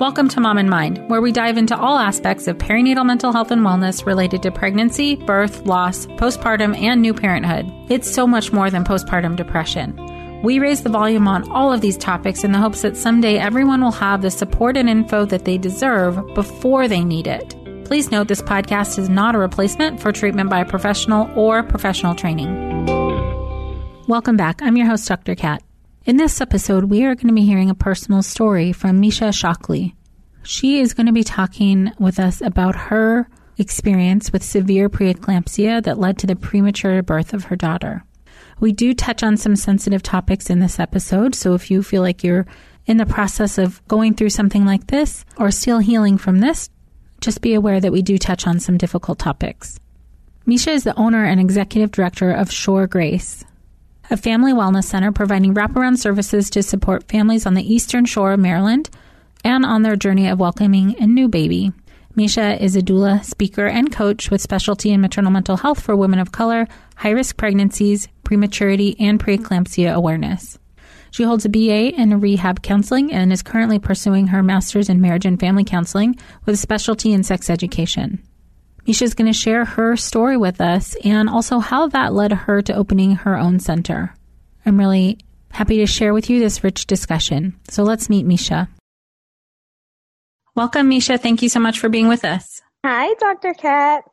Welcome to Mom and Mind, where we dive into all aspects of perinatal mental health and wellness related to pregnancy, birth, loss, postpartum, and new parenthood. It's so much more than postpartum depression. We raise the volume on all of these topics in the hopes that someday everyone will have the support and info that they deserve before they need it. Please note this podcast is not a replacement for treatment by a professional or professional training. Welcome back. I'm your host, Dr. Kat. In this episode, we are going to be hearing a personal story from Misha Shockley. She is going to be talking with us about her experience with severe preeclampsia that led to the premature birth of her daughter. We do touch on some sensitive topics in this episode, so if you feel like you're in the process of going through something like this or still healing from this, just be aware that we do touch on some difficult topics. Misha is the owner and executive director of Shore Grace, a family wellness center providing wraparound services to support families on the eastern shore of Maryland and on their journey of welcoming a new baby. Misha is a doula, speaker, and coach with specialty in maternal mental health for women of color, high risk pregnancies, prematurity, and preeclampsia awareness. She holds a BA in rehab counseling and is currently pursuing her master's in marriage and family counseling with a specialty in sex education. Misha is going to share her story with us and also how that led her to opening her own center. I'm really happy to share with you this rich discussion. So let's meet Misha. Welcome, Misha. Thank you so much for being with us. Hi, Dr. Kat.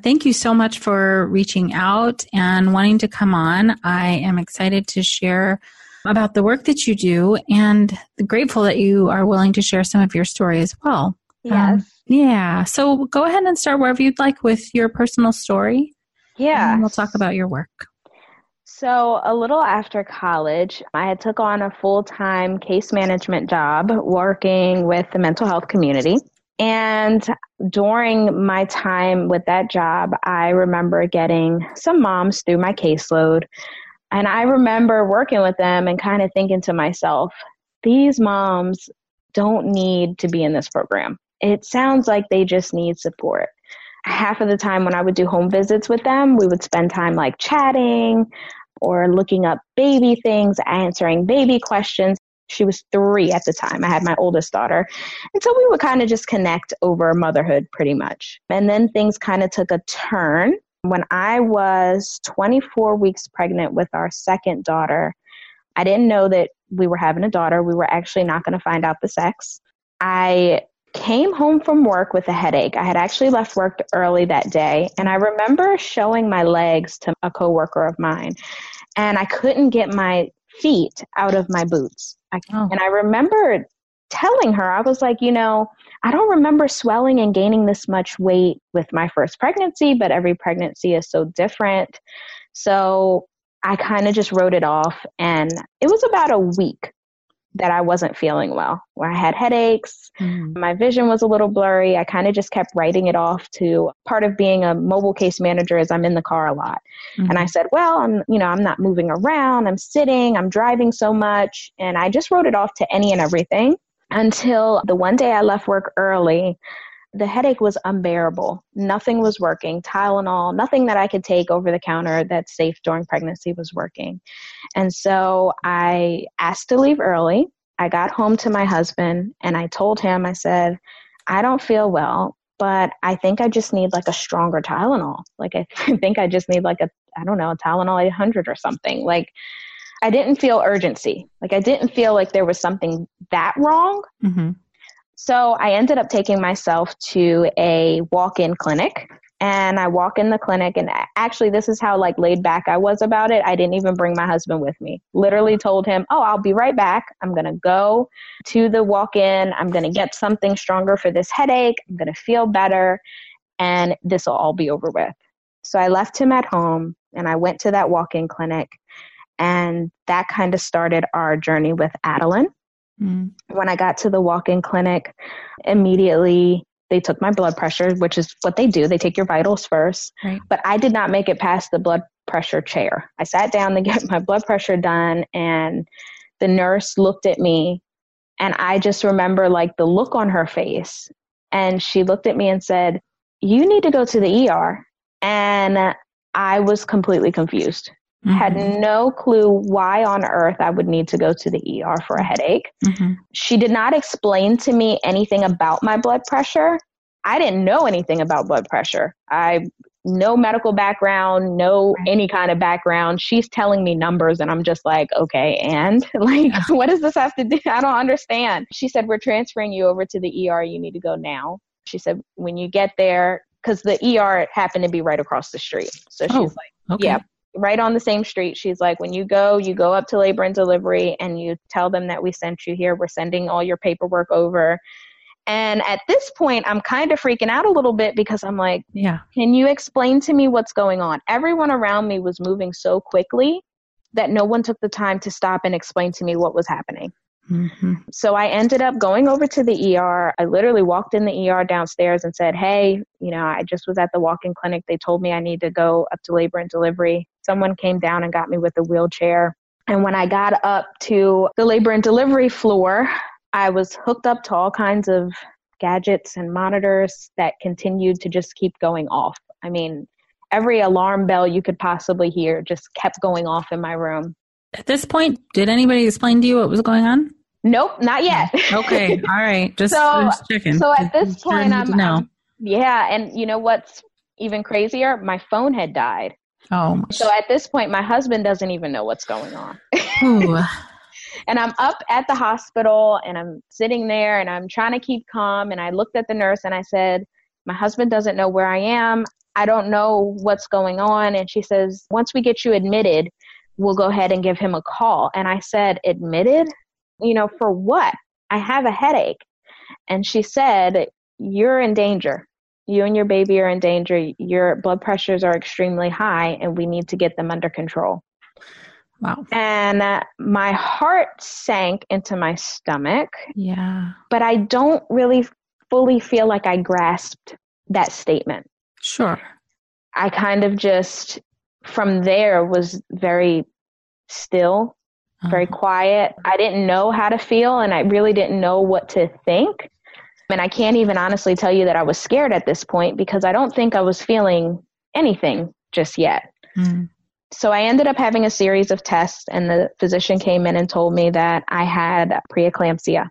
Thank you so much for reaching out and wanting to come on. I am excited to share about the work that you do and grateful that you are willing to share some of your story as well. Yes. Um, yeah. So go ahead and start wherever you'd like with your personal story. Yeah. And we'll talk about your work. So, a little after college, I had took on a full-time case management job working with the mental health community. And during my time with that job, I remember getting some moms through my caseload. And I remember working with them and kind of thinking to myself, these moms don't need to be in this program it sounds like they just need support. Half of the time when I would do home visits with them, we would spend time like chatting or looking up baby things, answering baby questions. She was three at the time. I had my oldest daughter. And so we would kind of just connect over motherhood pretty much. And then things kind of took a turn. When I was 24 weeks pregnant with our second daughter, I didn't know that we were having a daughter. We were actually not going to find out the sex. I came home from work with a headache. I had actually left work early that day, and I remember showing my legs to a coworker of mine, and I couldn't get my feet out of my boots. I, oh. And I remember telling her, I was like, you know, I don't remember swelling and gaining this much weight with my first pregnancy, but every pregnancy is so different. So I kind of just wrote it off, and it was about a week that I wasn't feeling well, where I had headaches, mm. my vision was a little blurry. I kind of just kept writing it off to part of being a mobile case manager is I'm in the car a lot. Mm. And I said, well, I'm, you know, I'm not moving around, I'm sitting, I'm driving so much. And I just wrote it off to any and everything until the one day I left work early the headache was unbearable. Nothing was working. Tylenol, nothing that I could take over the counter that's safe during pregnancy was working. And so I asked to leave early. I got home to my husband and I told him, I said, I don't feel well, but I think I just need like a stronger Tylenol. Like, I think I just need like a, I don't know, a Tylenol 800 or something. Like, I didn't feel urgency. Like, I didn't feel like there was something that wrong. Mm-hmm. So I ended up taking myself to a walk in clinic and I walk in the clinic and actually this is how like laid back I was about it. I didn't even bring my husband with me. Literally told him, "Oh, I'll be right back. I'm to go to the walk-in. I'm to get something stronger for this headache. I'm to feel better and this will all be over with." So I left him at home and I went to that walk-in clinic and that kind of started our journey with Adeline. Mm. When I got to the walk in clinic, immediately they took my blood pressure, which is what they do. They take your vitals first. Right. But I did not make it past the blood pressure chair. I sat down to get my blood pressure done, and the nurse looked at me, and I just remember like the look on her face. And she looked at me and said, You need to go to the ER. And I was completely confused. Mm-hmm. Had no clue why on earth I would need to go to the ER for a headache. Mm-hmm. She did not explain to me anything about my blood pressure. I didn't know anything about blood pressure. I no medical background, no any kind of background. She's telling me numbers and I'm just like, okay, and like what does this have to do? I don't understand. She said we're transferring you over to the ER. You need to go now. She said when you get there cuz the ER happened to be right across the street. So she's oh, like, okay. yeah, right on the same street. She's like, when you go, you go up to labor and delivery and you tell them that we sent you here. We're sending all your paperwork over. And at this point, I'm kind of freaking out a little bit because I'm like, yeah. Can you explain to me what's going on? Everyone around me was moving so quickly that no one took the time to stop and explain to me what was happening. Mm-hmm. So I ended up going over to the ER. I literally walked in the ER downstairs and said, Hey, you know, I just was at the walk in clinic. They told me I need to go up to labor and delivery. Someone came down and got me with a wheelchair. And when I got up to the labor and delivery floor, I was hooked up to all kinds of gadgets and monitors that continued to just keep going off. I mean, every alarm bell you could possibly hear just kept going off in my room. At this point, did anybody explain to you what was going on? Nope, not yet. okay, all right. Just, so, just checking. So at this point, I'm, I'm, yeah, and you know what's even crazier? My phone had died. Oh. So at this point, my husband doesn't even know what's going on. and I'm up at the hospital and I'm sitting there and I'm trying to keep calm. And I looked at the nurse and I said, My husband doesn't know where I am. I don't know what's going on. And she says, Once we get you admitted, we'll go ahead and give him a call. And I said, Admitted? you know, for what? I have a headache. And she said, You're in danger. You and your baby are in danger. Your blood pressures are extremely high, and we need to get them under control. Wow. And uh, my heart sank into my stomach. Yeah. But I don't really fully feel like I grasped that statement. Sure. I kind of just, from there, was very still very uh-huh. quiet. I didn't know how to feel and I really didn't know what to think. And I can't even honestly tell you that I was scared at this point because I don't think I was feeling anything just yet. Mm. So I ended up having a series of tests, and the physician came in and told me that I had preeclampsia.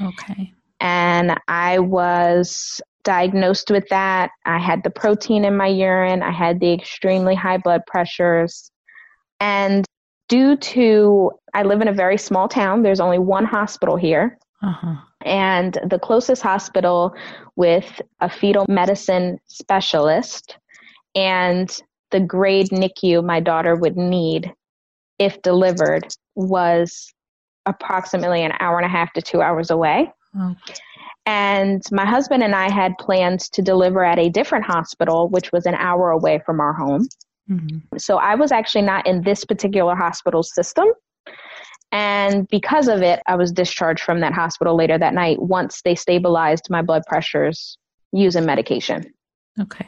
Okay. And I was diagnosed with that. I had the protein in my urine, I had the extremely high blood pressures. And due to I live in a very small town, there's only one hospital here. Uh-huh. And the closest hospital with a fetal medicine specialist and the grade NICU my daughter would need if delivered was approximately an hour and a half to two hours away. Okay. And my husband and I had plans to deliver at a different hospital, which was an hour away from our home. Mm-hmm. So I was actually not in this particular hospital system. And because of it, I was discharged from that hospital later that night once they stabilized my blood pressures using medication. Okay.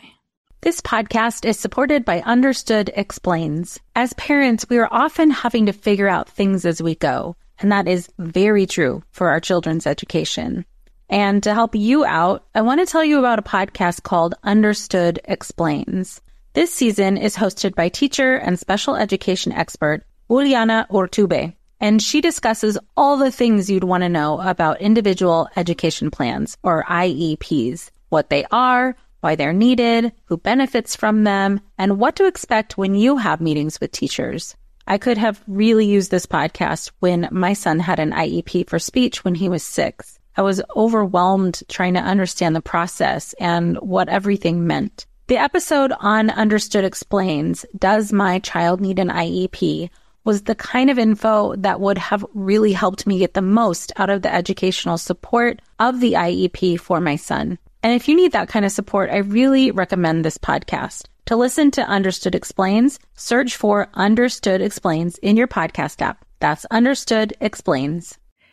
This podcast is supported by Understood Explains. As parents, we are often having to figure out things as we go, and that is very true for our children's education. And to help you out, I want to tell you about a podcast called Understood Explains. This season is hosted by teacher and special education expert Juliana Urtubey. and she discusses all the things you'd want to know about individual education plans or IEPs, what they are, why they're needed, who benefits from them, and what to expect when you have meetings with teachers. I could have really used this podcast when my son had an IEP for speech when he was six. I was overwhelmed trying to understand the process and what everything meant. The episode on Understood Explains Does My Child Need an IEP? was the kind of info that would have really helped me get the most out of the educational support of the IEP for my son. And if you need that kind of support, I really recommend this podcast. To listen to Understood Explains, search for Understood Explains in your podcast app. That's Understood Explains.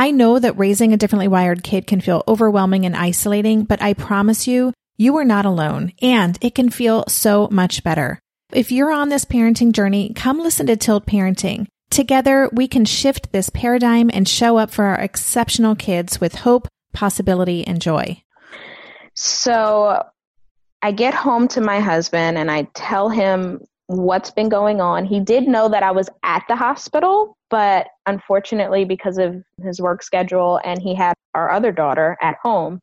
I know that raising a differently wired kid can feel overwhelming and isolating, but I promise you, you are not alone, and it can feel so much better. If you're on this parenting journey, come listen to Tilt Parenting. Together, we can shift this paradigm and show up for our exceptional kids with hope, possibility, and joy. So I get home to my husband and I tell him what's been going on. He did know that I was at the hospital, but unfortunately, because of his work schedule and he had our other daughter at home,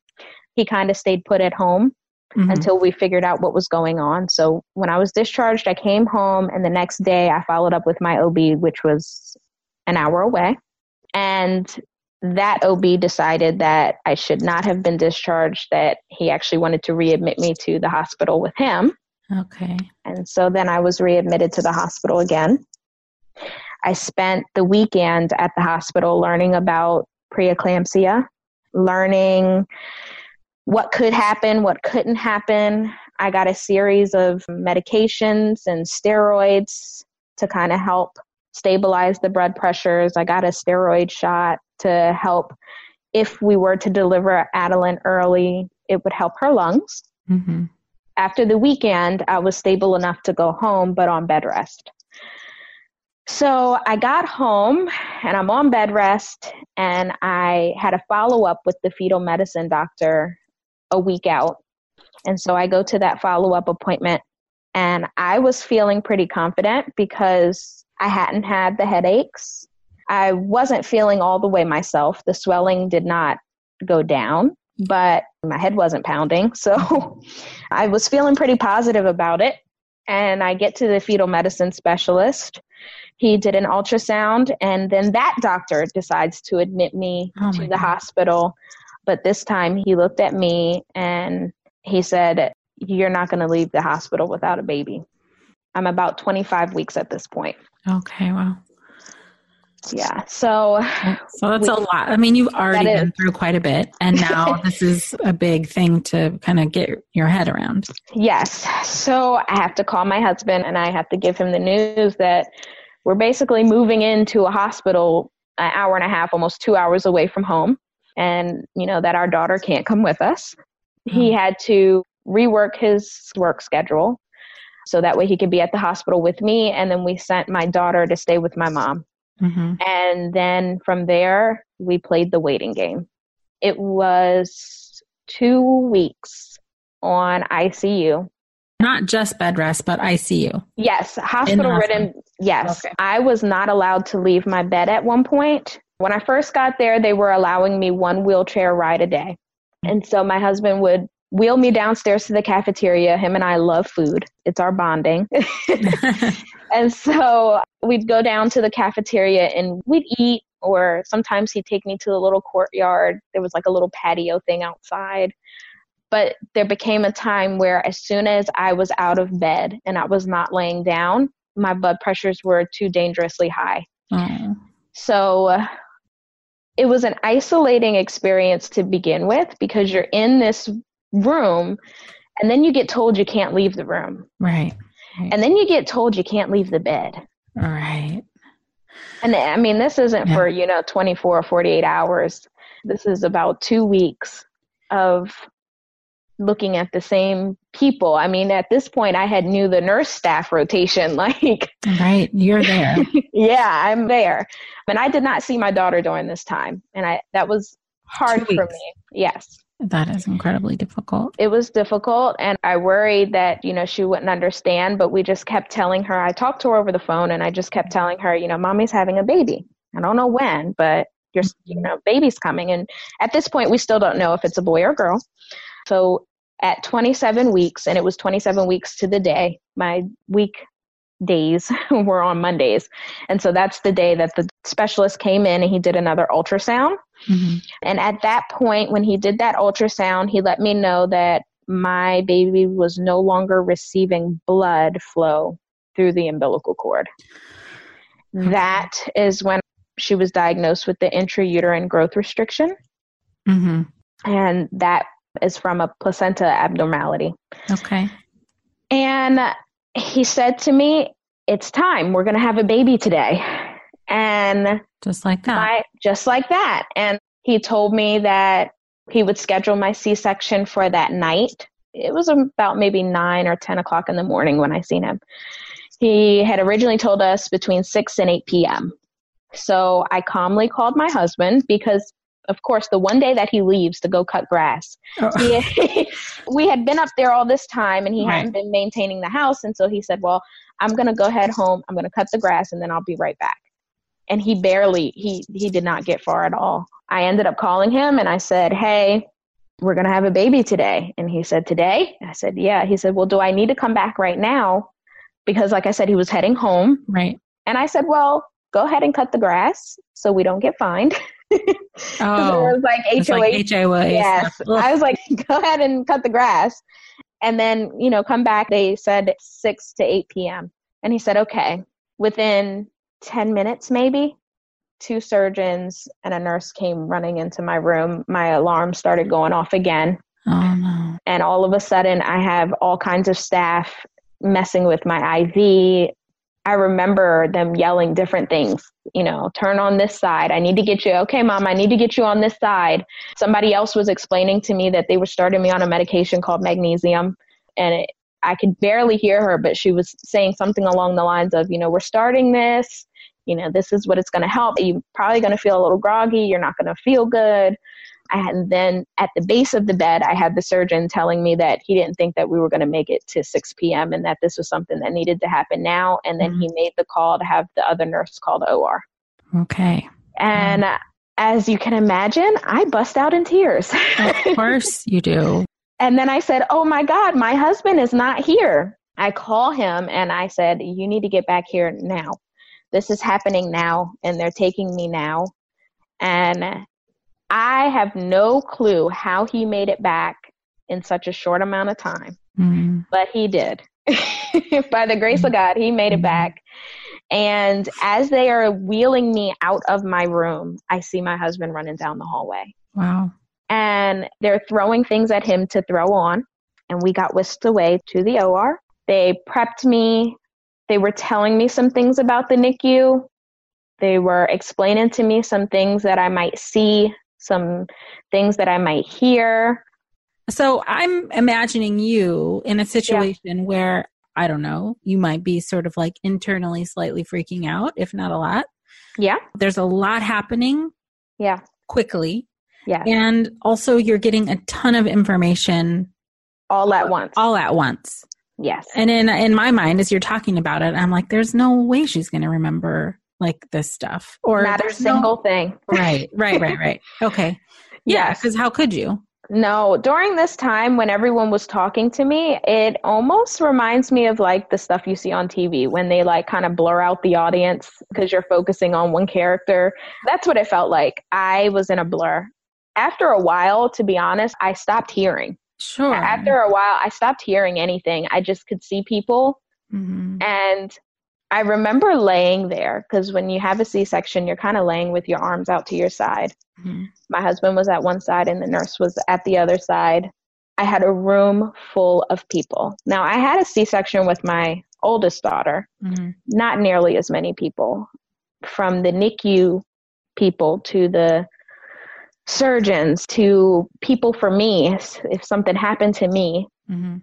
he kind of stayed put at home mm-hmm. until we figured out what was going on. So when I was discharged, I came home, and the next day I followed up with my OB, which was an hour away. And that OB decided that I should not have been discharged, that he actually wanted to readmit me to the hospital with him. Okay. And so then I was readmitted to the hospital again. I spent the weekend at the hospital learning about preeclampsia, learning what could happen, what couldn't happen. I got a series of medications and steroids to kind of help stabilize the blood pressures. I got a steroid shot to help if we were to deliver Adeline early, it would help her lungs. Mm-hmm. After the weekend, I was stable enough to go home, but on bed rest. So I got home and I'm on bed rest, and I had a follow up with the fetal medicine doctor a week out. And so I go to that follow up appointment and I was feeling pretty confident because I hadn't had the headaches. I wasn't feeling all the way myself. The swelling did not go down, but my head wasn't pounding. So I was feeling pretty positive about it. And I get to the fetal medicine specialist. He did an ultrasound, and then that doctor decides to admit me oh to the God. hospital but this time he looked at me and he said, You're not going to leave the hospital without a baby. I'm about 25 weeks at this point. Okay, well. Yeah, so. So that's we, a lot. I mean, you've already been is. through quite a bit, and now this is a big thing to kind of get your head around. Yes. So I have to call my husband and I have to give him the news that we're basically moving into a hospital an hour and a half, almost two hours away from home and you know that our daughter can't come with us he mm-hmm. had to rework his work schedule so that way he could be at the hospital with me and then we sent my daughter to stay with my mom mm-hmm. and then from there we played the waiting game. It was two weeks on icu not just bed rest but icu yes hospital ridden yes. Okay. i was not allowed to leave my bed at one point. When I first got there, they were allowing me one wheelchair ride a day. And so my husband would wheel me downstairs to the cafeteria. Him and I love food, it's our bonding. and so we'd go down to the cafeteria and we'd eat, or sometimes he'd take me to the little courtyard. There was like a little patio thing outside. But there became a time where, as soon as I was out of bed and I was not laying down, my blood pressures were too dangerously high. Oh. So uh, it was an isolating experience to begin with because you're in this room and then you get told you can't leave the room. Right. And then you get told you can't leave the bed. Right. And I mean, this isn't Yeah. for, you know, 24 or 48 hours. This is about two weeks of looking at the same people. I mean, at this point, I had knew the nurse staff rotation. Like, Right. You're there. yeah, I'm there. And I did not see my daughter during this time. And I, that was hard for me. Yes. That is incredibly difficult. it was difficult and i worried that you know she wouldn't understand but we just kept telling her i talked to her over the phone and i just kept telling her you know mommy's having a baby. I don't know when but you're mm-hmm. you know baby's coming. And at this point we still don't know if it's a boy or girl. So at 27 weeks and it was 27 weeks to the day my week days were on mondays and so that's the day that the specialist came in and he did another ultrasound Mhm. and at that point, when he did that ultrasound, he let me know that my baby was no longer receiving blood flow through the umbilical cord. That is when she was diagnosed with the intrauterine growth restriction, Mhm. and that is from a placenta abnormality. Okay. And he said to me, It's time. We're going to have a baby today. And Just like that. my, just like that. And he told me that he would schedule my C section for that night. It was about maybe nine or 10 o'clock in the morning when I seen him. He had originally told us between 6 and 8 p.m. So I calmly called my husband because, of course, the one day that he leaves to go cut grass, Oh. we had been up there all this time and he Right. hadn't been maintaining the house. And so he said, Well, I'm going to go head home. I'm going to cut the grass and then I'll be right back. And he barely, he, he did not get far at all. I ended up calling him and I said, Hey, we're going to have a baby today. And he said, Today? I said, Yeah. He said, Well, do I need to come back right now? Because, like I said, he was heading home. right. And I said, Well, go ahead and cut the grass so we don't get fined. Oh. it was like HOA like HOA. Yes. I was like, go ahead and cut the grass. And then, you know, come back. They said 6 to 8 p.m. And he said, okay. Within 10 minutes, maybe, two surgeons and a nurse came running into my room. My alarm started going off again. oh no. And all of a sudden, I have all kinds of staff messing with my IV. I remember them yelling different things, you know, turn on this side. I need to get you. Okay, mom, I need to get you on this side. Somebody else was explaining to me that they were starting me on a medication called magnesium. And it, I could barely hear her, but she was saying something along the lines of, you know, we're starting this. You know, this is what it's going to help. You're probably going to feel a little groggy. You're not going to feel good. And then at the base of the bed, I had the surgeon telling me that he didn't think that we were going to make it to 6 p.m. and that this was something that needed to happen now. And then he made the call to have the other nurse call the OR. Okay. And uh, as you can imagine, I bust out in tears. Of course you do. and then I said, Oh my God, my husband is not here. I call him and I said, You need to get back here now. This is happening now, and they're taking me now. And I have no clue how he made it back in such a short amount of time, Mm. but he did. By the grace of God, he made it back. And as they are wheeling me out of my room, I see my husband running down the hallway Wow. and they're throwing things at him to throw on. And we got whisked away to the OR. They prepped me. They were telling me some things about the NICU. They were explaining to me some things that I might see, some things that I might hear. So I'm imagining you in a situation where I don't know, you might be sort of like internally slightly freaking out, if not a lot. Yeah. There's a lot happening Yeah. quickly. Yeah. And also you're getting a ton of information All at once. all at once. Yes. And in in my mind, as you're talking about it, I'm like, there's no way she's going to remember like this stuff, or Not a there's no- single thing. right, right, right, right. Okay, yeah, Yes. because how could you? No, during this time when everyone was talking to me, it almost reminds me of like the stuff you see on TV when they like kind of blur out the audience because you're focusing on one character. That's what it felt like. I was in a blur. After a while, to be honest, I stopped hearing. Sure. After a while, I stopped hearing anything. I just could see people. Mm-hmm. And I remember laying there because when you have a C section, you're kind of laying with your arms out to your side. Mhm. My husband was at one side and the nurse was at the other side. I had a room full of people. Now, I had a C section with my oldest daughter, Mhm. not nearly as many people. From the NICU people to the surgeons to people for me, if something happened to me, Mhm.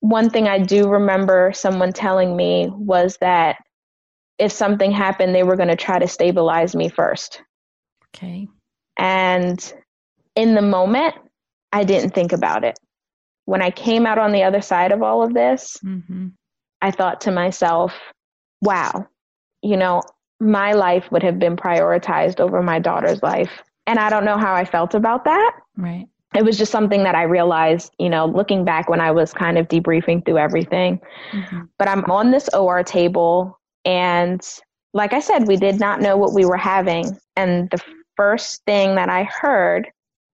one thing I do remember someone telling me was that if something happened, they were going to try to stabilize me first. Okay. And in the moment, I didn't think about it. When I came out on the other side of all of this, Mm-hmm. I thought to myself, wow, you know, my life would have been prioritized over my daughter's life. And I don't know how I felt about that. Right. It was just something that I realized, you know, looking back when I was kind of debriefing through everything. Mhm. but I'm on this OR table. And like I said, we did not know what we were having. And the first thing that I heard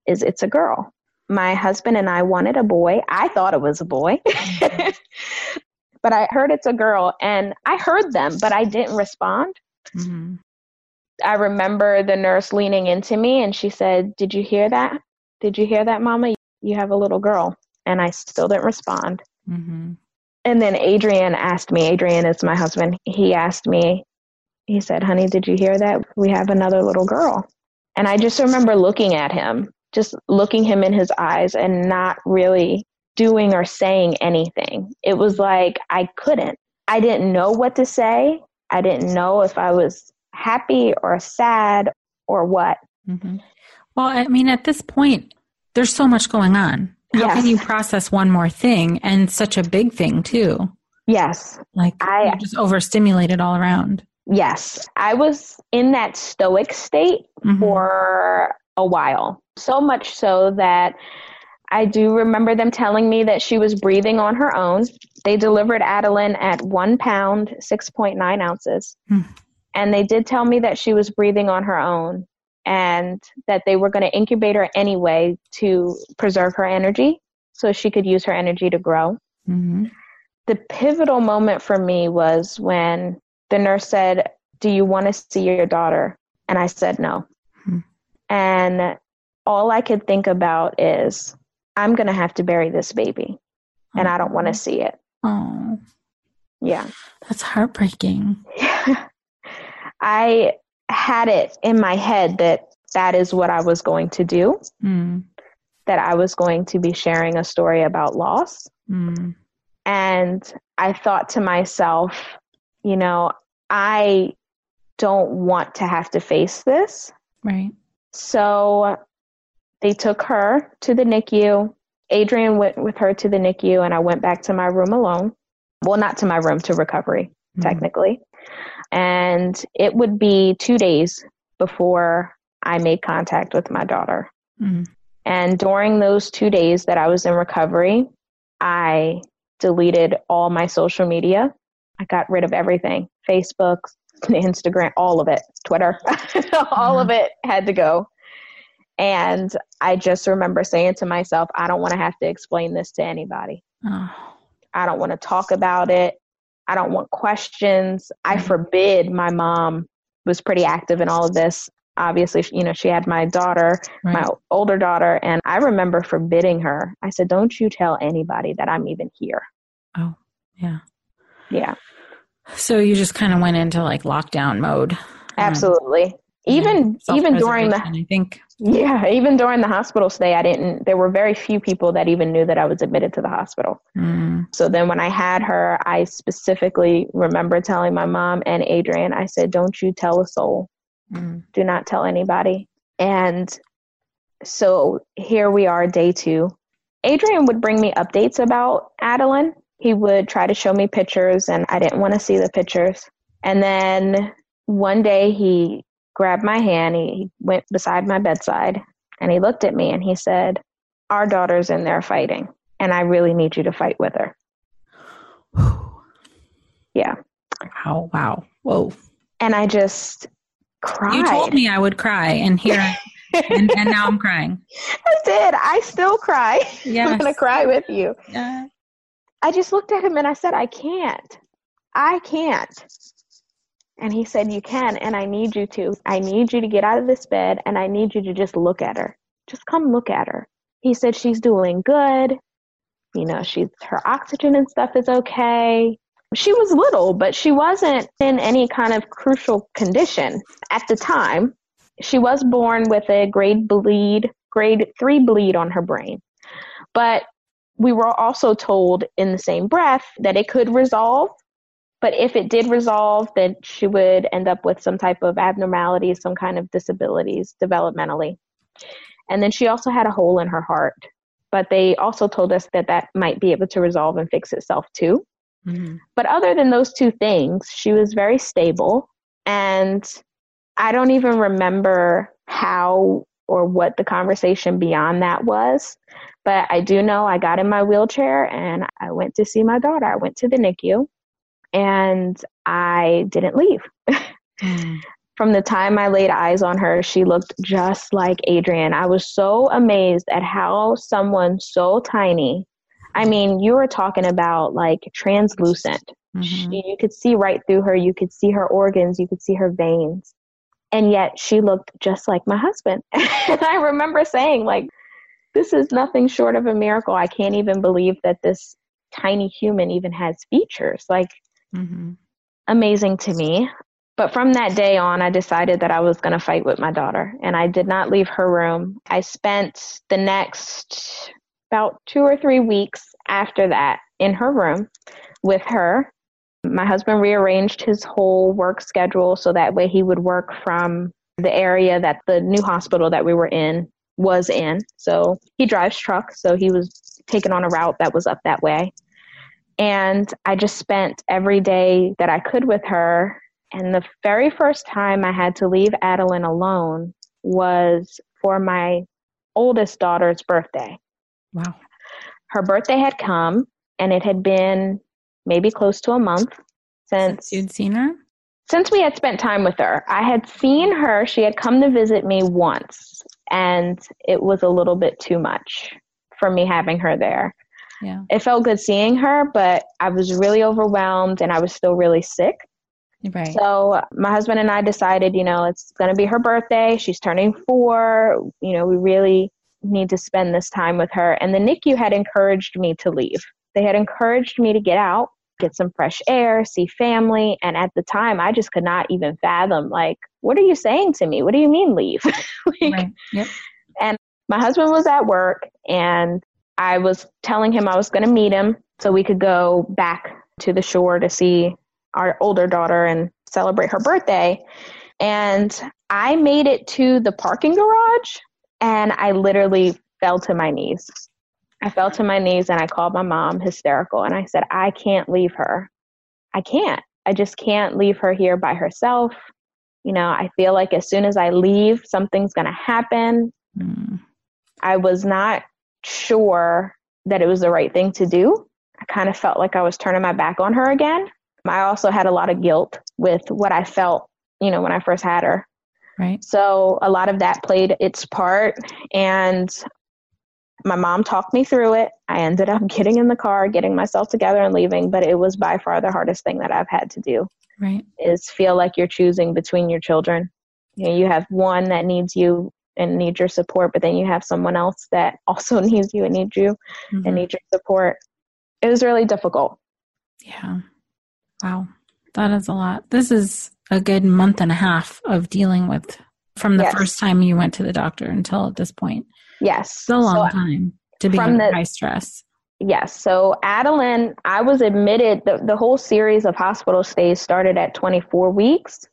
is it's a girl. My husband and I wanted a boy. I thought it was a boy. but I heard it's a girl and I heard them, but I didn't respond. Mhm. I remember the nurse leaning into me and she said, Did you hear that? Did you hear that, Mama? You have a little girl. And I still didn't respond. Mhm. And then Adrian asked me, Adrian is my husband. He asked me, he said, Honey, did you hear that? We have another little girl. And I just remember looking at him, just looking him in his eyes and not really doing or saying anything. It was like I couldn't. I didn't know what to say. I didn't know if I was happy or sad or what. Mhm. Well, I mean, at this point, there's so much going on. How Yes. can you process one more thing and such a big thing too? Yes, Like I- you're just overstimulated all around. yes. I was in that stoic state Mhm. for a while. So much so that I do remember them telling me that she was breathing on her own. They delivered Adeline at one pound, 6.9 ounces. Hmm. And they did tell me that she was breathing on her own and that they were going to incubate her anyway to preserve her energy so she could use her energy to grow. Mhm. The pivotal moment for me was when the nurse said, Do you want to see your daughter? And I said, No. Hmm. And all I could think about is, I'm going to have to bury this baby and I don't want to see it. Oh, Yeah. that's heartbreaking. I had it in my head that that is what I was going to do, Mm. that I was going to be sharing a story about loss. Mm. And I thought to myself, you know, I don't want to have to face this. Right. So they took her to the NICU. Adrian went with her to the NICU, and I went back to my room alone. Well, not to my room, to recovery, Mhm. technically. And it would be two days before I made contact with my daughter. Mm. And during those two days that I was in recovery, I deleted all my social media. I got rid of everything Facebook, Instagram, all of it, Twitter, all of it had to go. And I just remember saying to myself, I don't want to have to explain this to anybody. Oh. I don't want to talk about it. I don't want questions. I forbid my mom was pretty active in all of this. Obviously, you know, she had my daughter, Right. my older daughter, and I remember forbidding her. I said, Don't you tell anybody that I'm even here. Oh, yeah. Yeah, So you just kind of went into like lockdown mode. Um, absolutely. Even Yeah. even during the I think. Yeah, even during the hospital stay, I didn't there were very few people that even knew that I was admitted to the hospital. Mm. So then when I had her, I specifically remember telling my mom and Adrian, I said, Don't you tell a soul. Mm. Do not tell anybody. And so here we are, day two. Adrian would bring me updates about Adeline. He would try to show me pictures, and I didn't want to see the pictures. And then one day he grabbed my hand, he went beside my bedside, and he looked at me and he said, Our daughter's in there fighting, and I really need you to fight with her. Yeah. Wow. Wow. Whoa. And I just cried. You told me I would cry, and here and, and, now I'm crying. I did. I still cry. Yes. I'm going to cry with you. Yeah. I just looked at him and I said, I can't. I can't. And he said, You can, and I need you to. I need you to get out of this bed and I need you to just look at her. Just come look at her. He said, She's doing good. You know, she's her oxygen and stuff is okay. She was little, but she wasn't in any kind of crucial condition at the time. She was born with a grade bleed, grade three bleed on her brain. But we were also told in the same breath that it could resolve but if it did resolve, then she would end up with some type of abnormalities, some kind of disabilities developmentally. And then she also had a hole in her heart. But they also told us that that might be able to resolve and fix itself too. Mm-hmm. But other than those two things, she was very stable. And I don't even remember how or what the conversation beyond that was. But I do know I got in my wheelchair and I went to see my daughter. I went to the NICU and I didn't leave. mm. From the time I laid eyes on her, she looked just like Adrian. I was so amazed at how someone so tiny, I mean, you were talking about like translucent. Mm-hmm. She, you could see right through her, you could see her organs, you could see her veins. And yet she looked just like my husband. and I remember saying, like, this is nothing short of a miracle. I can't even believe that this tiny human even has features. Like, mm-hmm. amazing to me. But from that day on, I decided that I was going to fight with my daughter, and I did not leave her room. I spent the next about two or three weeks after that in her room with her. My husband rearranged his whole work schedule so that way he would work from the area that the new hospital that we were in was in. So he drives truck, so he was taken on a route that was up that way. And I just spent every day that I could with her. And the very first time I had to leave Adeline alone was for my oldest daughter's birthday. Wow. Her birthday had come, and it had been maybe close to a month since, since you'd seen her? Since we had spent time with her. I had seen her, she had come to visit me once, and it was a little bit too much for me having her there. Yeah. It felt good seeing her, but I was really overwhelmed and I was still really sick. Right. So my husband and I decided, you know, it's going to be her birthday. She's turning four. You know, we really need to spend this time with her. And the NICU had encouraged me to leave. They had encouraged me to get out, get some fresh air, see family. And at the time, I just could not even fathom, like, what are you saying to me? What do you mean leave? like, right. Yep. And my husband was at work and I was telling him I was going to meet him so we could go back to the shore to see our older daughter and celebrate her birthday. And I made it to the parking garage and I literally fell to my knees. I fell to my knees and I called my mom hysterical and I said, I can't leave her. I can't. I just can't leave her here by herself. You know, I feel like as soon as I leave, something's going to happen. Mm. I was not sure that it was the right thing to do. I kind of felt like I was turning my back on her again. I also had a lot of guilt with what I felt, you know, when I first had her. Right. So a lot of that played its part. And my mom talked me through it. I ended up getting in the car, getting myself together and leaving, but it was by far the hardest thing that I've had to do. Right. Is feel like you're choosing between your children. You know, you have one that needs you and need your support, but then you have someone else that also needs you and needs you mm-hmm. and needs your support. It was really difficult. Yeah. Wow. That is a lot. This is a good month and a half of dealing with from the yes. first time you went to the doctor until at this point. Yes. It's a long so time to be under high stress. Yes. So Adeline, I was admitted the, the whole series of hospital stays started at 24 weeks.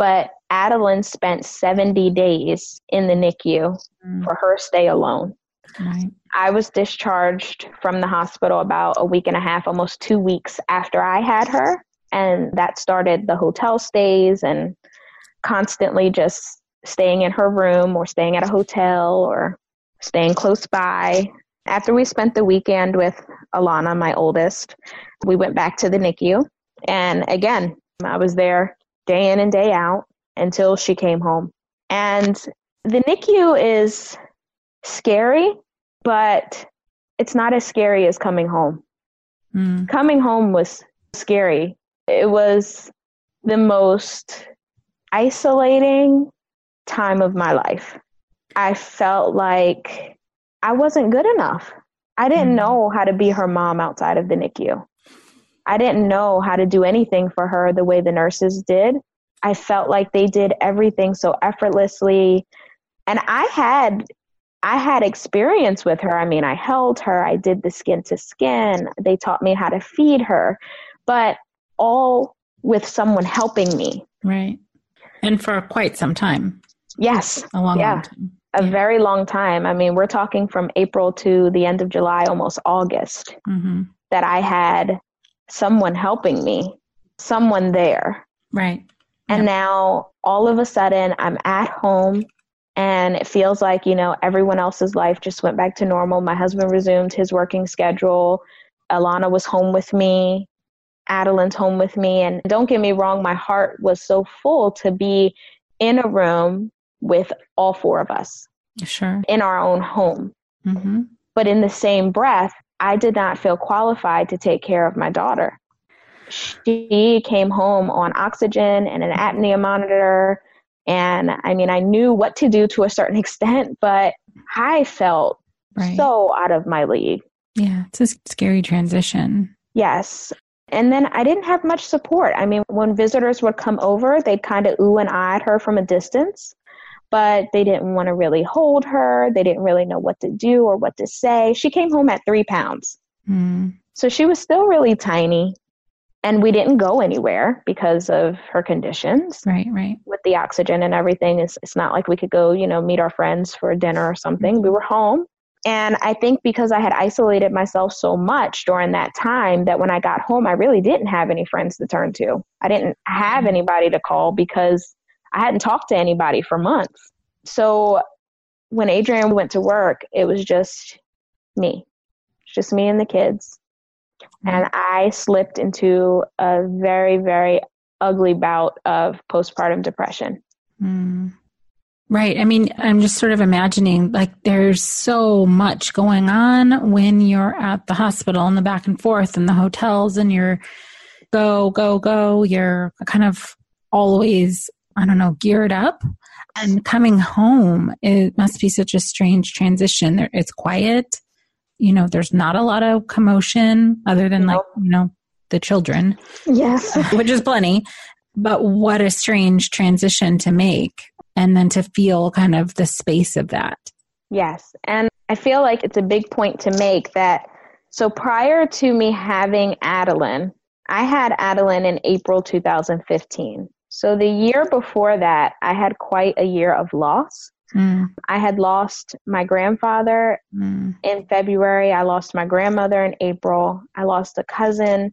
But Adeline spent 70 days in the NICU mm. for her stay alone. Right. I was discharged from the hospital about a week and a half, almost two weeks after I had her. And that started the hotel stays and constantly just staying in her room or staying at a hotel or staying close by. After we spent the weekend with Alana, my oldest, we went back to the NICU. And again, I was there day in and day out until she came home. And The NICU is scary, but it's not as scary as coming home. Mm. Coming home was scary. It was the most isolating time of my life. I felt like I wasn't good enough. I didn't mm. know how to be her mom outside of the NICU. I didn't know how to do anything for her the way the nurses did. I felt like they did everything so effortlessly. And I had I had experience with her. I mean, I held her, I did the skin to skin. They taught me how to feed her, but all with someone helping me. Right. And for quite some time. Yes. A long, yeah. long time. A yeah. very long time. I mean, we're talking from April to the end of July, almost August, mm-hmm. that I had someone helping me, someone there. Right. And now all of a sudden I'm at home and it feels like, you know, everyone else's life just went back to normal. My husband resumed his working schedule. Alana was home with me. Adeline's home with me. And don't get me wrong, my heart was so full to be in a room with all four of us. Sure. In our own home. Mm-hmm. But in the same breath, I did not feel qualified to take care of my daughter. She came home on oxygen and an apnea monitor. And I mean, I knew what to do to a certain extent, but I felt right. so out of my league. Yeah, it's a scary transition. Yes. And then I didn't have much support. I mean, when visitors would come over, they'd kind of ooh and ah at her from a distance, but they didn't want to really hold her. They didn't really know what to do or what to say. She came home at three pounds. Mm. So she was still really tiny. And we didn't go anywhere because of her conditions. Right, right. With the oxygen and everything, it's, it's not like we could go, you know, meet our friends for dinner or something. Mm-hmm. We were home and I think because I had isolated myself so much during that time that when I got home, I really didn't have any friends to turn to. I didn't have mm-hmm. anybody to call because I hadn't talked to anybody for months. So when Adrian went to work, it was just me, just me and the kids. And. I slipped into a very, very ugly bout of postpartum depression. Mm. Right. I mean, I'm just sort of imagining like there's so much going on when you're at the hospital and the back and forth and the hotels and you're go, go, go. You're kind of always, I don't know, geared up. And coming home, it must be such a strange transition. It's quiet. You know, there's not a lot of commotion other than nope. like, you know, the children. Yes. which is plenty. But what a strange transition to make and then to feel kind of the space of that. Yes. And I feel like it's a big point to make that. So prior to me having Adeline, I had Adeline in April 2015. So the year before that, I had quite a year of loss. Mm. I had lost my grandfather mm. in February. I lost my grandmother in April. I lost a cousin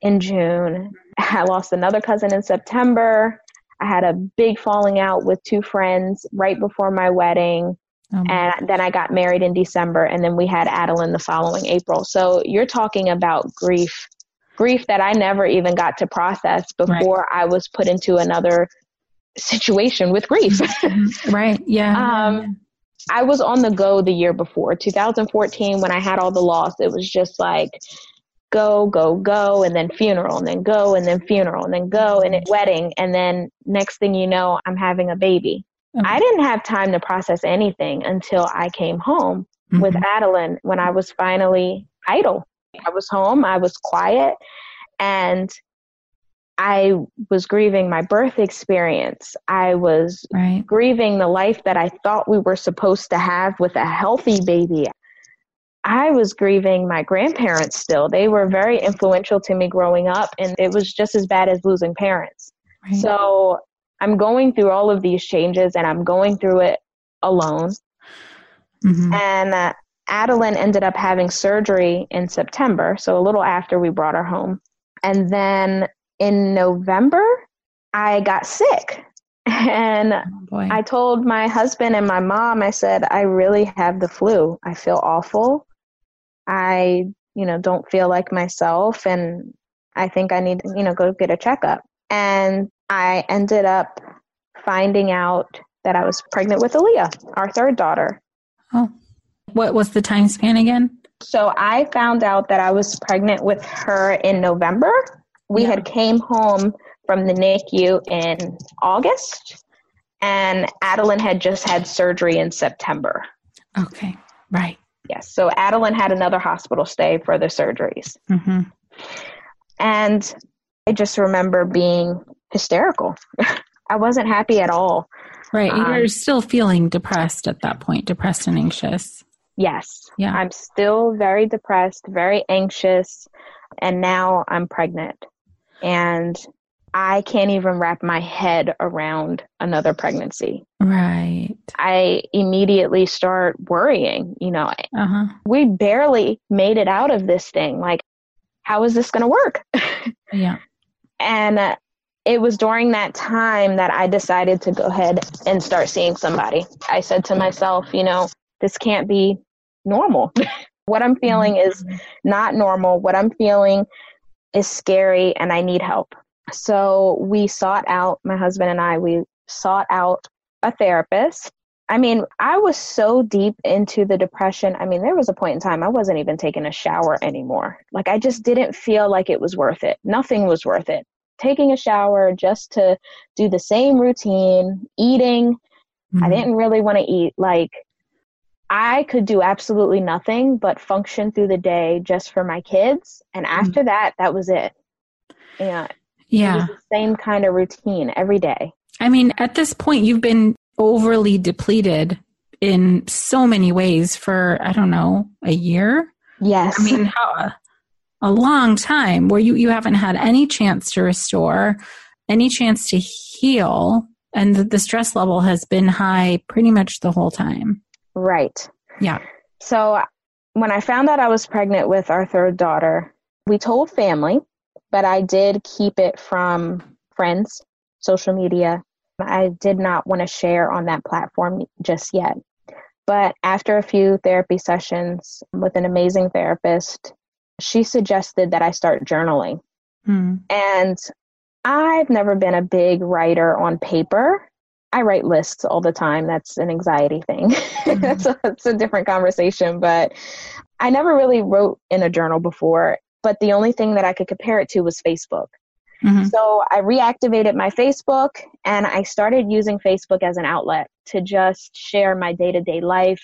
in June. I lost another cousin in September. I had a big falling out with two friends right before my wedding. Um, and then I got married in December, and then we had Adeline the following April. So you're talking about grief, grief that I never even got to process before right. I was put into another situation with grief. Mm-hmm. right. Yeah. um, I was on the go the year before, 2014, when I had all the loss. It was just like, go, go, go, and then funeral, and then go, and then funeral, and then go, and it, wedding, and then next thing you know, I'm having a baby. Okay. I didn't have time to process anything until I came home mm-hmm. with Adeline when I was finally idle. I was home, I was quiet, and I was grieving my birth experience. I was right. grieving the life that I thought we were supposed to have with a healthy baby. I was grieving my grandparents still. They were very influential to me growing up, and it was just as bad as losing parents. Right. So I'm going through all of these changes, and I'm going through it alone. Mm-hmm. And uh, Adeline ended up having surgery in September, so a little after we brought her home. And then in November, I got sick. And oh I told my husband and my mom, I said, I really have the flu. I feel awful. I, you know, don't feel like myself and I think I need to, you know, go get a checkup. And I ended up finding out that I was pregnant with Aaliyah, our third daughter. Oh, what was the time span again? So I found out that I was pregnant with her in November. We Yeah. had came home from the NICU in August, and Adeline had just had surgery in September. Okay, right. Yes, so Adeline had another hospital stay for the surgeries. hmm And I just remember being hysterical. I wasn't happy at all. Right. Um, You're still feeling depressed at that point, depressed and anxious. Yes. Yeah. I'm still very depressed, very anxious, and now I'm pregnant. And I can't even wrap my head around another pregnancy. Right. I immediately start worrying. You know, Uh huh. we barely made it out of this thing. Like, how is this going to work? Yeah. And uh, it was during that time that I decided to go ahead and start seeing somebody. I said to myself, you know, this can't be normal. what I'm feeling is not normal. What I'm feeling is scary and I need help. So we sought out, my husband and I, we sought out a therapist. I mean, I was so deep into the depression. I mean, there was a point in time I wasn't even taking a shower anymore. Like, I just didn't feel like it was worth it. Nothing was worth it. Taking a shower just to do the same routine, eating, I Mhm. didn't really want to eat. Like, I could do absolutely nothing but function through the day just for my kids. And mm-hmm. after that, that was it. Yeah. Yeah. the same kind of routine every day. I mean, at this point, you've been overly depleted in so many ways for, I don't know, a year. Yes. I mean, how a long time where you, you haven't had any chance to restore, any chance to heal, and the, the stress level has been high pretty much the whole time. Right. Yeah. So when I found out I was pregnant with our third daughter, we told family, but I did keep it from friends, social media. I did not want to share on that platform just yet. But after a few therapy sessions with an amazing therapist, she suggested that I start journaling. Hmm. And I've never been a big writer on paper. I write lists all the time. That's an anxiety thing. that's, a, that's a different conversation. But I never really wrote in a journal before. But the only thing that I could compare it to was Facebook. Mhm. So I reactivated my Facebook and I started using Facebook as an outlet to just share my day to day life,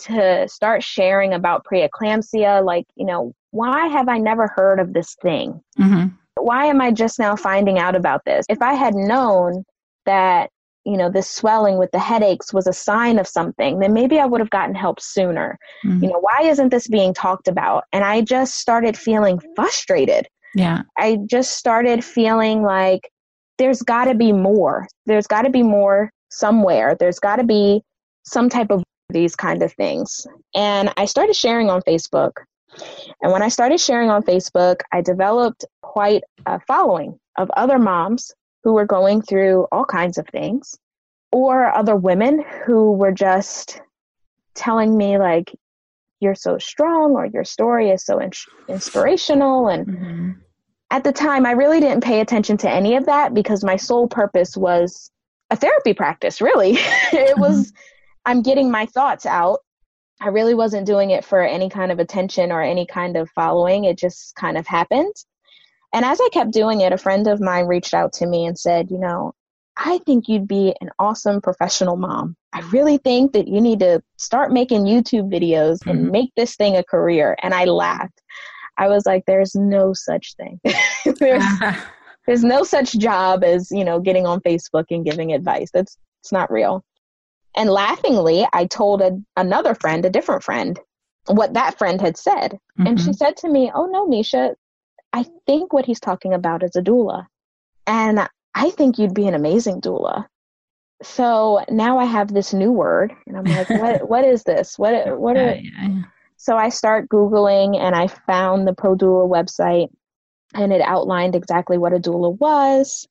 to start sharing about preeclampsia. Like, you know, why have I never heard of this thing? Mhm. why am I just now finding out about this? If I had known that, you know, this swelling with the headaches was a sign of something, then maybe I would have gotten help sooner. Mhm. You know, why isn't this being talked about? And I just started feeling frustrated. Yeah. I just started feeling like there's got to be more. There's got to be more somewhere. There's got to be some type of these kind of things. And I started sharing on Facebook. And when I started sharing on Facebook, I developed quite a following of other moms who were going through all kinds of things, or other women who were just telling me, like, you're so strong, or your story is so in- inspirational. And Mhm. at the time, I really didn't pay attention to any of that because my sole purpose was a therapy practice, really. it was, I'm getting my thoughts out. I really wasn't doing it for any kind of attention or any kind of following. It just kind of happened. And as I kept doing it, a friend of mine reached out to me and said, You know, I think you'd be an awesome professional mom. I really think that you need to start making YouTube videos and Mhm. make this thing a career. And I laughed. I was like, There's no such thing. there's, there's no such job as, you know, getting on Facebook and giving advice. That's it's not real. And laughingly, I told a, another friend, a different friend, what that friend had said. And she Mhm. said to me, Oh, no, Misha, I think what he's talking about is a doula. And I think you'd be an amazing doula. So now I have this new word, and I'm like, what, what is this? What, what are, Yeah, so I start Googling and I found the Pro Doula website and it outlined exactly what a doula was.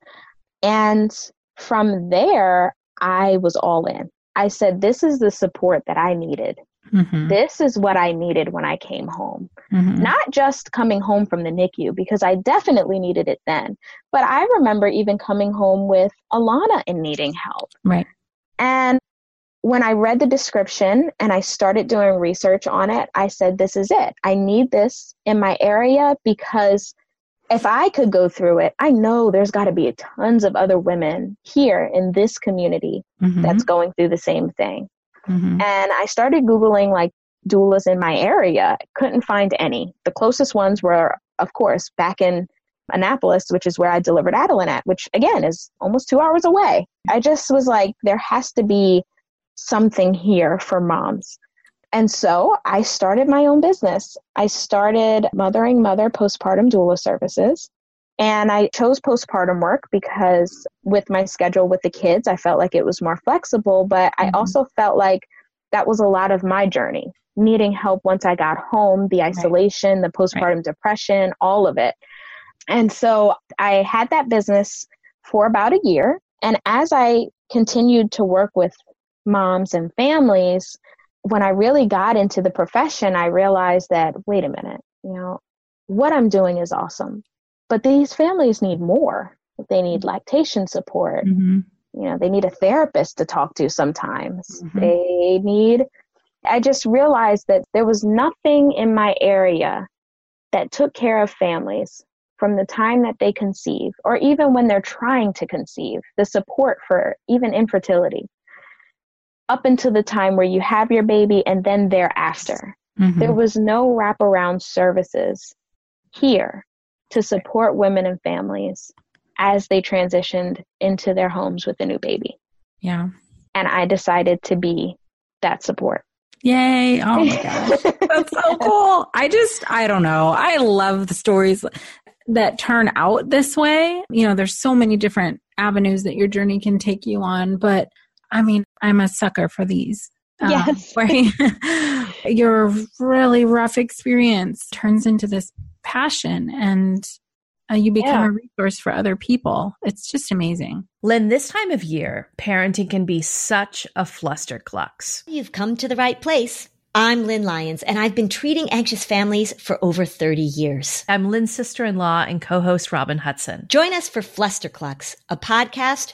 And from there, I was all in. I said, This is the support that I needed. Mhm. This is what I needed when I came home. Mhm. Not just coming home from the NICU, because I definitely needed it then. But I remember even coming home with Alana and needing help. Right. And when I read the description and I started doing research on it, I said, This is it. I need this in my area because if I could go through it, I know there's got to be tons of other women here in this community mm-hmm. that's going through the same thing. Mm-hmm. And I started Googling like doulas in my area. Couldn't find any. The closest ones were, of course, back in Annapolis, which is where I delivered Adeline at, which again is almost two hours away. I just was like, there has to be something here for moms. And so I started my own business. I started Mothering Mother Postpartum Doula Services. And I chose postpartum work because with my schedule with the kids, I felt like it was more flexible, but I mm-hmm. also felt like that was a lot of my journey, needing help once I got home, the isolation, right. the postpartum right. depression, all of it. And so I had that business for about a year. And as I continued to work with moms and families, when I really got into the profession, I realized that, wait a minute, you know, what I'm doing is awesome, but these families need more. They need mm-hmm. lactation support. Mm-hmm. You know, they need a therapist to talk to sometimes. Mm-hmm. They need, I just realized that there was nothing in my area that took care of families from the time that they conceive or even when they're trying to conceive, the support for even infertility up until the time where you have your baby and then thereafter. Mm-hmm. There was no wraparound services here to support women and families as they transitioned into their homes with a new baby. Yeah. And I decided to be that support. Yay. Oh my gosh. That's so cool. I just, I don't know. I love the stories that turn out this way. You know, there's so many different avenues that your journey can take you on, but I mean, I'm a sucker for these. Um, yes. where your really rough experience turns into this passion and uh, you become yeah. a resource for other people. It's just amazing. Lynn, this time of year, parenting can be such a flusterclux. You've come to the right place. I'm Lynn Lyons, and I've been treating anxious families for over 30 years. I'm Lynn's sister in law and co host Robin Hutson. Join us for Flusterclux, a podcast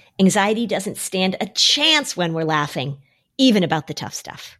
Anxiety doesn't stand a chance when we're laughing, even about the tough stuff.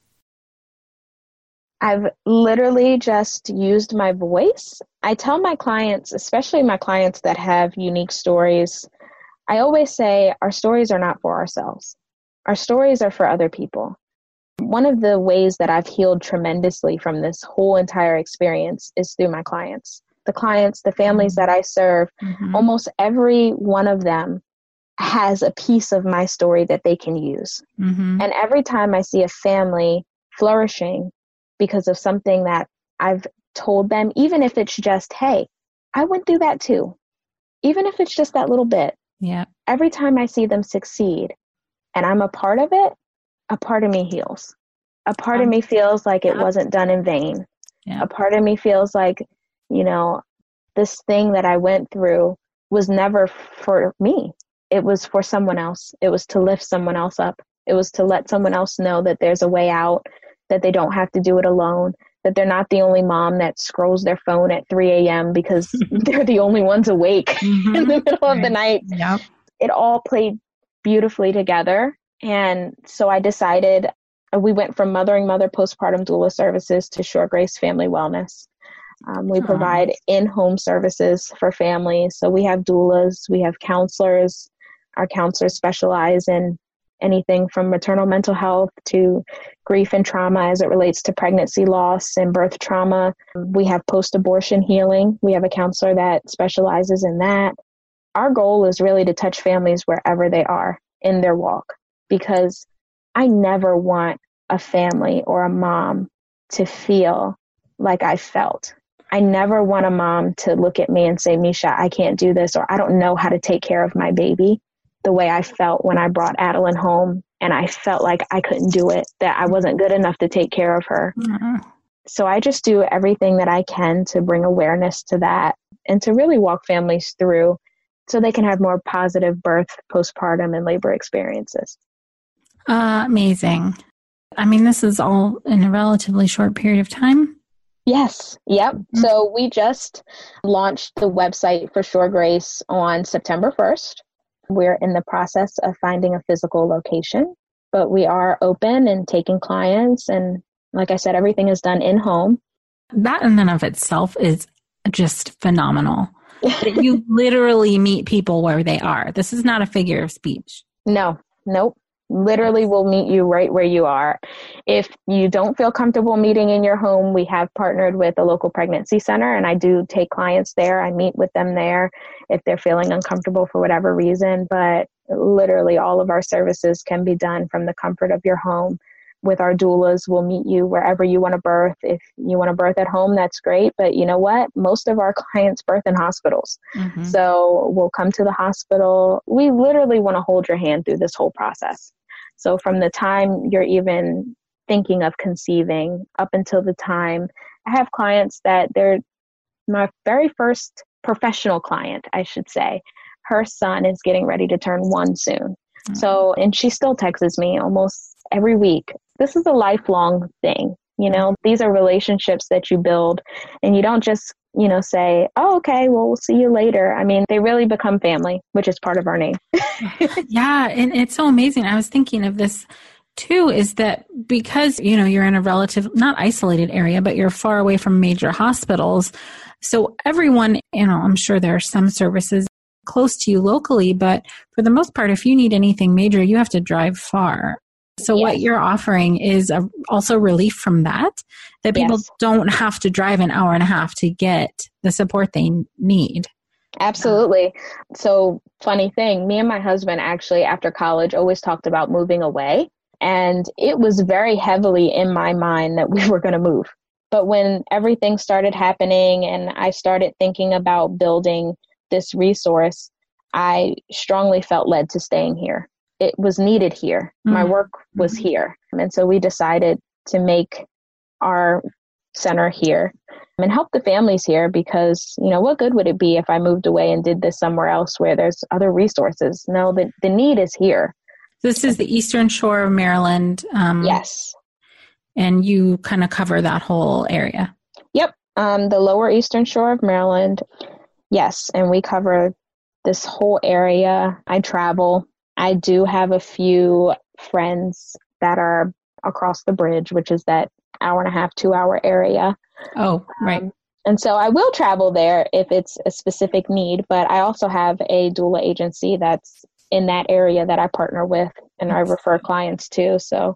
I've literally just used my voice. I tell my clients, especially my clients that have unique stories, I always say our stories are not for ourselves. Our stories are for other people. One of the ways that I've healed tremendously from this whole entire experience is through my clients. The clients, the families that I serve, mm-hmm. almost every one of them has a piece of my story that they can use. Mm-hmm. And every time I see a family flourishing because of something that I've told them, even if it's just, hey, I went through that too, even if it's just that little bit. Yeah. Every time I see them succeed and I'm a part of it, a part of me heals. A part of me feels like it wasn't done in vain. Yeah. A part of me feels like, you know, this thing that I went through was never for me. It was for someone else. It was to lift someone else up. It was to let someone else know that there's a way out, that they don't have to do it alone, that they're not the only mom that scrolls their phone at 3 a.m. because they're the only ones awake mm-hmm. in the middle right. of the night. Yep. It all played beautifully together. And so I decided uh, we went from Mothering Mother postpartum doula services to Shore Grace Family Wellness. Um, we provide in home services for families. So we have doulas, we have counselors. Our counselors specialize in anything from maternal mental health to grief and trauma as it relates to pregnancy loss and birth trauma. We have post abortion healing. We have a counselor that specializes in that. Our goal is really to touch families wherever they are in their walk because I never want a family or a mom to feel like I felt. I never want a mom to look at me and say, Misha, I can't do this, or I don't know how to take care of my baby the way I felt when I brought Adeline home and I felt like I couldn't do it, that I wasn't good enough to take care of her. Mm-hmm. So I just do everything that I can to bring awareness to that and to really walk families through so they can have more positive birth, postpartum, and labor experiences. Uh, amazing. I mean, this is all in a relatively short period of time. Yes. Yep. Mm-hmm. So we just launched the website for Shore Grace on September 1st. We're in the process of finding a physical location, but we are open and taking clients. And like I said, everything is done in home. That in and of itself is just phenomenal. you literally meet people where they are. This is not a figure of speech. No, nope literally will meet you right where you are. If you don't feel comfortable meeting in your home, we have partnered with a local pregnancy center and I do take clients there. I meet with them there if they're feeling uncomfortable for whatever reason, but literally all of our services can be done from the comfort of your home. With our doulas, we'll meet you wherever you want to birth. If you want to birth at home, that's great. But you know what? Most of our clients birth in hospitals. Mm-hmm. So we'll come to the hospital. We literally want to hold your hand through this whole process. So from the time you're even thinking of conceiving up until the time I have clients that they're my very first professional client, I should say. Her son is getting ready to turn one soon. Mm-hmm. So, and she still texts me almost every week. This is a lifelong thing. You know, these are relationships that you build and you don't just you know, say, oh, okay, well, we'll see you later. I mean, they really become family, which is part of our name. yeah. And it's so amazing. I was thinking of this too is that because, you know, you're in a relative, not isolated area, but you're far away from major hospitals. So everyone, you know, I'm sure there are some services close to you locally, but for the most part, if you need anything major, you have to drive far. So yes. what you're offering is a, also relief from that, that people yes. don't have to drive an hour and a half to get the support they need. Absolutely. So funny thing, me and my husband actually after college always talked about moving away. And it was very heavily in my mind that we were going to move. But when everything started happening and I started thinking about building this resource, I strongly felt led to staying here it was needed here. Mm-hmm. My work was mm-hmm. here. And so we decided to make our center here and help the families here because, you know, what good would it be if I moved away and did this somewhere else where there's other resources? No, the, the need is here. This is the eastern shore of Maryland. Um, yes. And you kind of cover that whole area. Yep. Um, the lower eastern shore of Maryland. Yes. And we cover this whole area. I travel I do have a few friends that are across the bridge, which is that hour and a half, two hour area. Oh, right. Um, and so I will travel there if it's a specific need, but I also have a doula agency that's in that area that I partner with and I refer clients to. So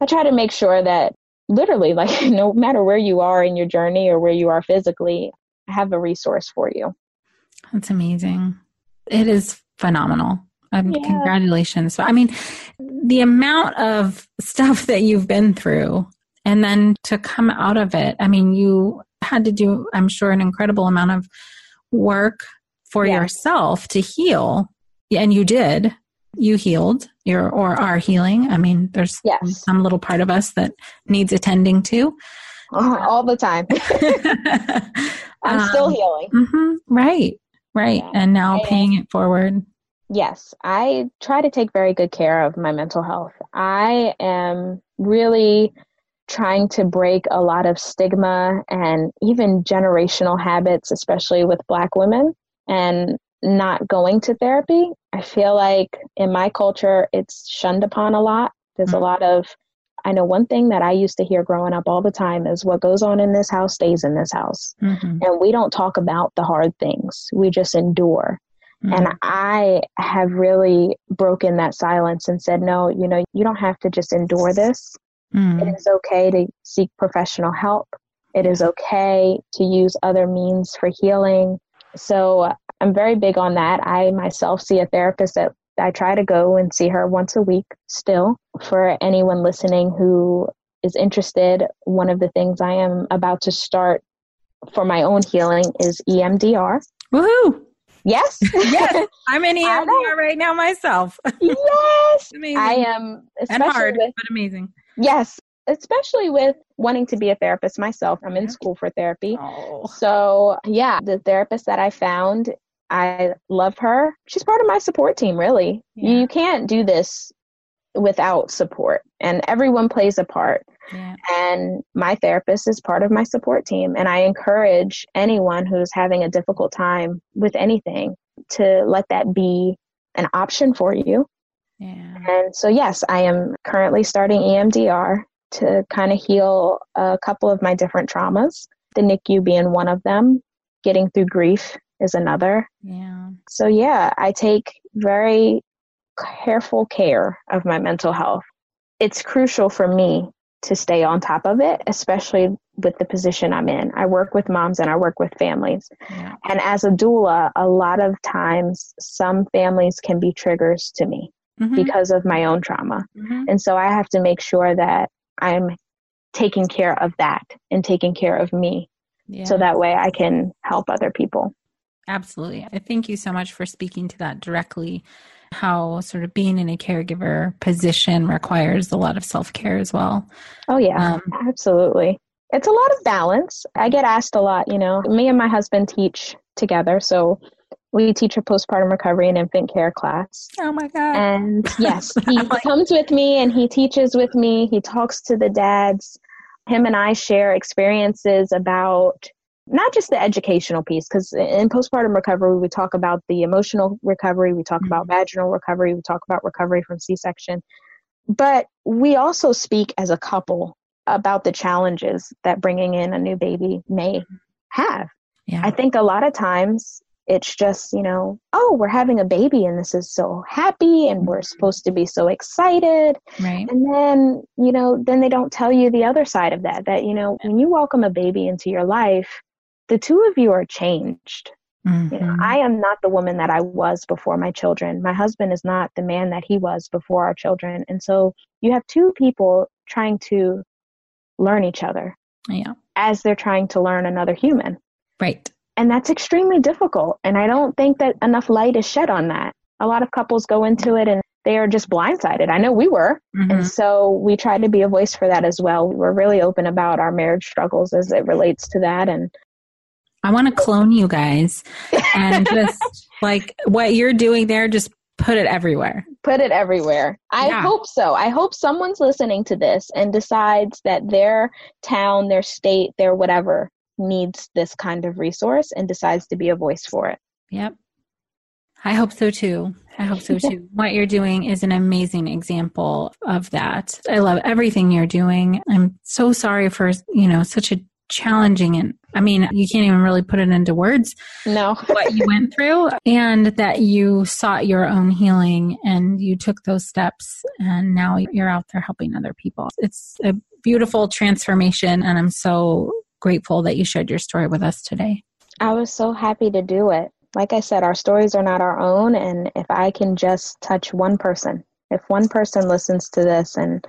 I try to make sure that literally, like, no matter where you are in your journey or where you are physically, I have a resource for you. That's amazing. It is phenomenal. Um, yeah. Congratulations. I mean, the amount of stuff that you've been through and then to come out of it, I mean, you had to do, I'm sure, an incredible amount of work for yes. yourself to heal. And you did. You healed your or are healing. I mean, there's yes. some little part of us that needs attending to. All the time. I'm um, still healing. Mm-hmm, right, right. Yeah. And now paying it forward. Yes, I try to take very good care of my mental health. I am really trying to break a lot of stigma and even generational habits, especially with Black women, and not going to therapy. I feel like in my culture, it's shunned upon a lot. There's mm-hmm. a lot of, I know one thing that I used to hear growing up all the time is what goes on in this house stays in this house. Mm-hmm. And we don't talk about the hard things, we just endure. Mm-hmm. And I have really broken that silence and said, no, you know, you don't have to just endure this. Mm. It is okay to seek professional help. It is okay to use other means for healing. So I'm very big on that. I myself see a therapist that I try to go and see her once a week still. For anyone listening who is interested, one of the things I am about to start for my own healing is EMDR. Woohoo! Yes. yes. I'm in EMDR right now myself. yes. amazing. I am and hard, with, but amazing. Yes. Especially with wanting to be a therapist myself. I'm in school for therapy. Oh. So yeah, the therapist that I found, I love her. She's part of my support team, really. Yeah. You can't do this without support and everyone plays a part. Yeah. And my therapist is part of my support team. And I encourage anyone who's having a difficult time with anything to let that be an option for you. Yeah. And so, yes, I am currently starting EMDR to kind of heal a couple of my different traumas, the NICU being one of them, getting through grief is another. Yeah. So, yeah, I take very careful care of my mental health. It's crucial for me to stay on top of it, especially with the position I'm in. I work with moms and I work with families. Yeah. And as a doula, a lot of times some families can be triggers to me mm-hmm. because of my own trauma. Mm-hmm. And so I have to make sure that I'm taking care of that and taking care of me. Yeah. So that way I can help other people. Absolutely. I thank you so much for speaking to that directly how sort of being in a caregiver position requires a lot of self care as well. Oh, yeah, um, absolutely. It's a lot of balance. I get asked a lot, you know, me and my husband teach together. So we teach a postpartum recovery and infant care class. Oh my God. And yes, he comes with me and he teaches with me. He talks to the dads. Him and I share experiences about not just the educational piece, because in postpartum recovery, we talk about the emotional recovery, we talk mm-hmm. about vaginal recovery, we talk about recovery from C section. But we also speak as a couple about the challenges that bringing in a new baby may have. Yeah. I think a lot of times it's just, you know, oh, we're having a baby and this is so happy and we're mm-hmm. supposed to be so excited. Right. And then, you know, then they don't tell you the other side of that, that, you know, when you welcome a baby into your life, the two of you are changed. Mm-hmm. You know, mm-hmm. I am not the woman that I was before my children. My husband is not the man that he was before our children. And so you have two people trying to learn each other. Yeah. As they're trying to learn another human. Right. And that's extremely difficult. And I don't think that enough light is shed on that. A lot of couples go into it and they are just blindsided. I know we were. Mm-hmm. And so we try to be a voice for that as well. We're really open about our marriage struggles as it relates to that. And I want to clone you guys and just like what you're doing there, just put it everywhere. Put it everywhere. I yeah. hope so. I hope someone's listening to this and decides that their town, their state, their whatever needs this kind of resource and decides to be a voice for it. Yep. I hope so too. I hope so too. what you're doing is an amazing example of that. I love everything you're doing. I'm so sorry for, you know, such a challenging and I mean, you can't even really put it into words. No. what you went through and that you sought your own healing and you took those steps and now you're out there helping other people. It's a beautiful transformation and I'm so grateful that you shared your story with us today. I was so happy to do it. like I said, our stories are not our own. And if I can just touch one person, if one person listens to this and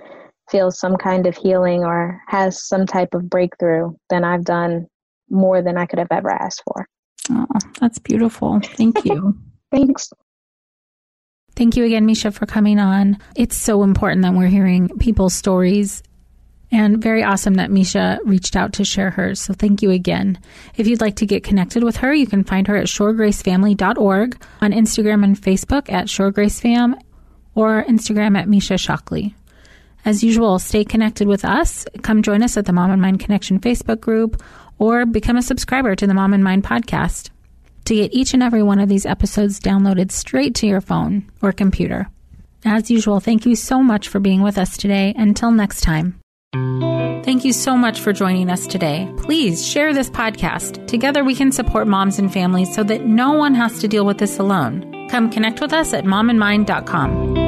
feels some kind of healing or has some type of breakthrough, then I've done more than I could have ever asked for. Oh, that's beautiful. Thank you. Thanks. Thank you again, Misha, for coming on. It's so important that we're hearing people's stories and very awesome that Misha reached out to share hers. So thank you again. If you'd like to get connected with her, you can find her at shoregracefamily.org, on Instagram and Facebook at shoregracefam, or Instagram at Misha Shockley. As usual, stay connected with us. Come join us at the Mom and Mind Connection Facebook group or become a subscriber to the Mom and Mind podcast to get each and every one of these episodes downloaded straight to your phone or computer. As usual, thank you so much for being with us today. Until next time. Thank you so much for joining us today. Please share this podcast. Together we can support moms and families so that no one has to deal with this alone. Come connect with us at momandmind.com.